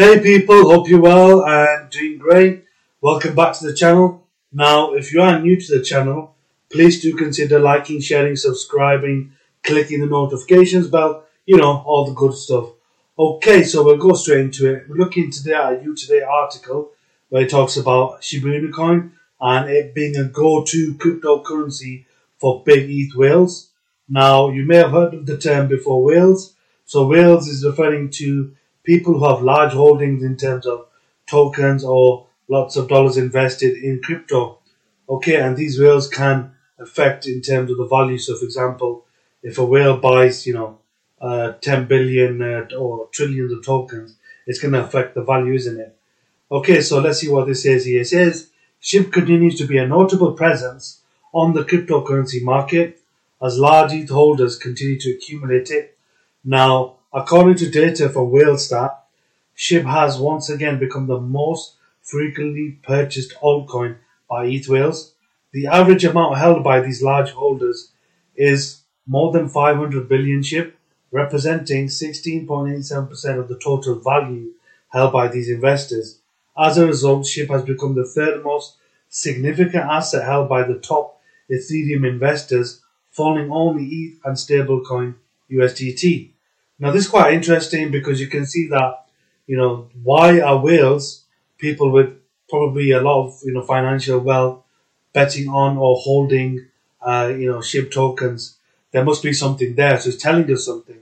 Hey people, hope you're well and doing great. Welcome back to the channel. Now, if you are new to the channel, please do consider liking, sharing, subscribing, clicking the notifications bell, you know, all the good stuff. Okay, so we'll go straight into it. We're looking today at a U-Today article where it talks about Shiba Inu coin and it being a go-to cryptocurrency for big ETH whales. Now, you may have heard of the term before whales. So whales is referring to people who have large holdings in terms of tokens or lots of dollars invested in crypto. Okay, and these whales can affect in terms of the value. So, for example, if a whale buys, you know, uh, 10 billion uh, or trillions of tokens, it's going to affect the value, isn't it? Okay, so let's see what this says here. It says SHIB continues to be a notable presence on the cryptocurrency market as large ETH holders continue to accumulate it. Now, according to data from WhaleStat, SHIB has once again become the most frequently purchased altcoin by ETH whales. The average amount held by these large holders is more than 500 billion SHIB, representing 16.87% of the total value held by these investors. As a result, SHIB has become the third most significant asset held by the top Ethereum investors, following only ETH and stablecoin USDT. Now, this is quite interesting because you can see that, you know, why are whales, people with probably a lot of, you know, financial wealth, betting on or holding, uh, you know, SHIB tokens? There must be something there. So it's telling us something.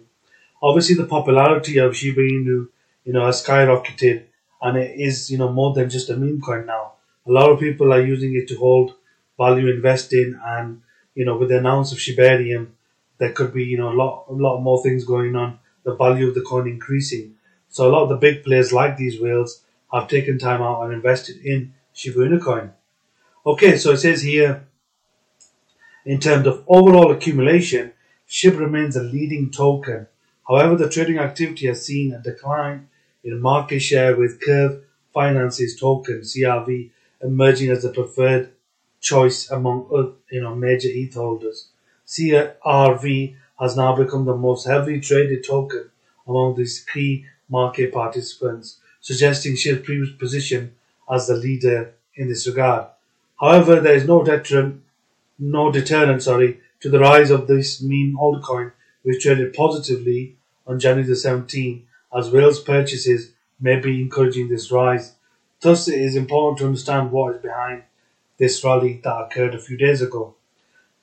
Obviously, the popularity of Shiba Inu, you know, has skyrocketed and it is, you know, more than just a meme coin now. A lot of people are using it to hold value investing and, you know, with the announcement of Shibarium, there could be, you know, a lot, a lot more things going on the value of the coin increasing. So a lot of the big players like these whales have taken time out and invested in Shiba Inu coin. Okay, so it says here, in terms of overall accumulation, SHIB remains a leading token. However, the trading activity has seen a decline in market share with Curve Finance's token CRV emerging as the preferred choice among you know major ETH holders. CRV has now become the most heavily traded token among these key market participants, suggesting SHIB's previous position as the leader in this regard. However, there is no deterrent, no deterrent, sorry, to the rise of this meme altcoin, which traded positively on January the 17th, as whales purchases may be encouraging this rise. Thus, it is important to understand what is behind this rally that occurred a few days ago.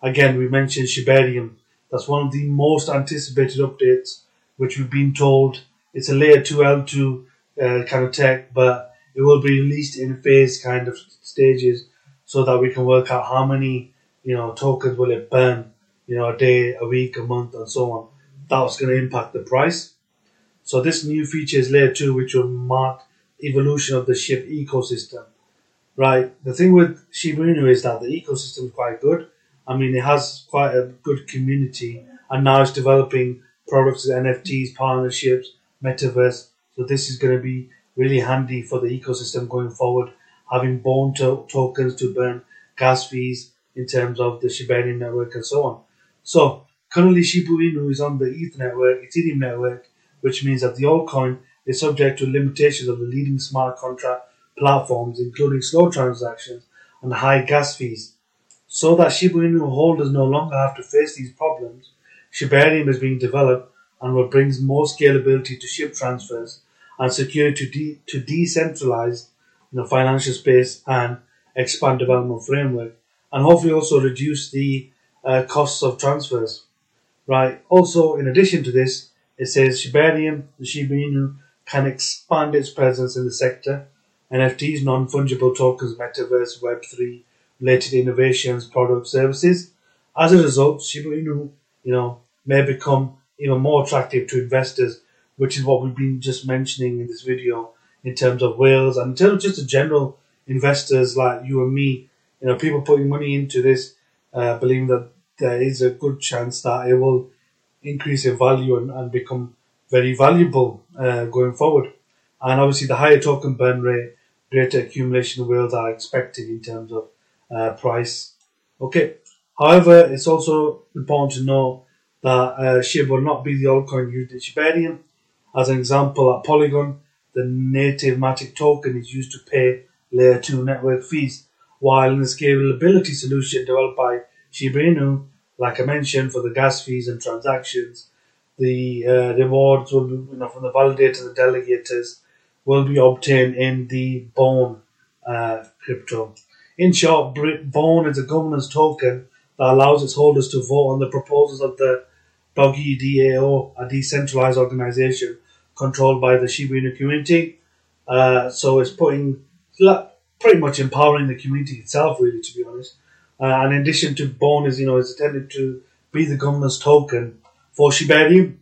Again, we mentioned Shibarium, that's one of the most anticipated updates, which we've been told it's a layer 2 L2 uh, kind of tech, but it will be released in phase kind of stages so that we can work out how many, you know, tokens will it burn, you know, a day, a week, a month, and so on. That's going to impact the price. So this new feature is layer 2, which will mark evolution of the SHIB ecosystem. Right. The thing with Shiba Inu is that the ecosystem is quite good. I mean, it has quite a good community, and now it's developing products, NFTs, partnerships, metaverse. So this is going to be really handy for the ecosystem going forward. Having bone to- tokens to burn gas fees in terms of the Shiba Inu network and so on. So currently, Shiba Inu is on the ETH network, Ethereum network, which means that the altcoin is subject to limitations of the leading smart contract platforms, including slow transactions and high gas fees. So that Shiba Inu holders no longer have to face these problems, Shibarium is being developed and will bring more scalability to SHIB transfers and security to, de- to decentralize in the financial space and expand development framework and hopefully also reduce the uh, costs of transfers. Right. Also, in addition to this, it says Shibarium, the Shiba Inu, can expand its presence in the sector. NFTs, non-fungible tokens, metaverse, Web3, related innovations, products, services. As a result, Shiba Inu, you know, may become even more attractive to investors, which is what we've been just mentioning in this video in terms of whales and in terms of just the general investors like you and me. You know, people putting money into this, uh, believing that there is a good chance that it will increase in value and, and become very valuable uh, going forward. And obviously, the higher token burn rate, greater accumulation of whales are expected in terms of uh, price. Okay. However, it's also important to know that uh, SHIB will not be the altcoin used in Shibarium. As an example, at Polygon, the native Matic token is used to pay layer 2 network fees, while in the scalability solution developed by Shiba Inu, like I mentioned, for the gas fees and transactions, the uh, rewards will be, you know, from the validators and delegators will be obtained in the Bone uh, crypto. In short, Bone is a governance token that allows its holders to vote on the proposals of the Doggy DAO, a decentralized organization controlled by the Shiba Inu community. Uh, so it's putting pretty much empowering the community itself, really, to be honest. Uh, and in addition to Bone, is you know, is intended to be the governance token for Shiba Inu,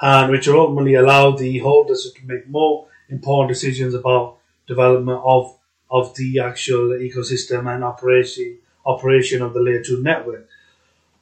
and which will ultimately allow the holders to make more important decisions about development of of the actual ecosystem and operation operation of the layer two network.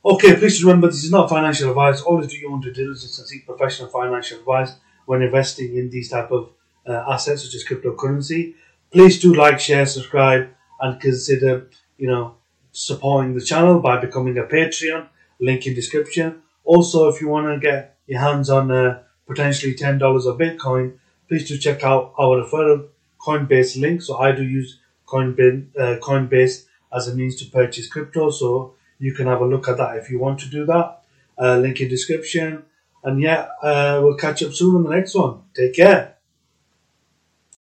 Okay, please remember this is not financial advice. Always do your own due diligence and seek professional financial advice when investing in these type of uh, assets such as cryptocurrency. Please do like, share, subscribe, and consider you know supporting the channel by becoming a Patreon. Link in description. Also, if you want to get your hands on uh, potentially ten dollars of Bitcoin, please do check out our referral Coinbase link. So I do use Coinbase, uh, Coinbase as a means to purchase crypto. So you can have a look at that if you want to do that. Uh, link in description. And yeah, uh, we'll catch up soon on the next one. Take care.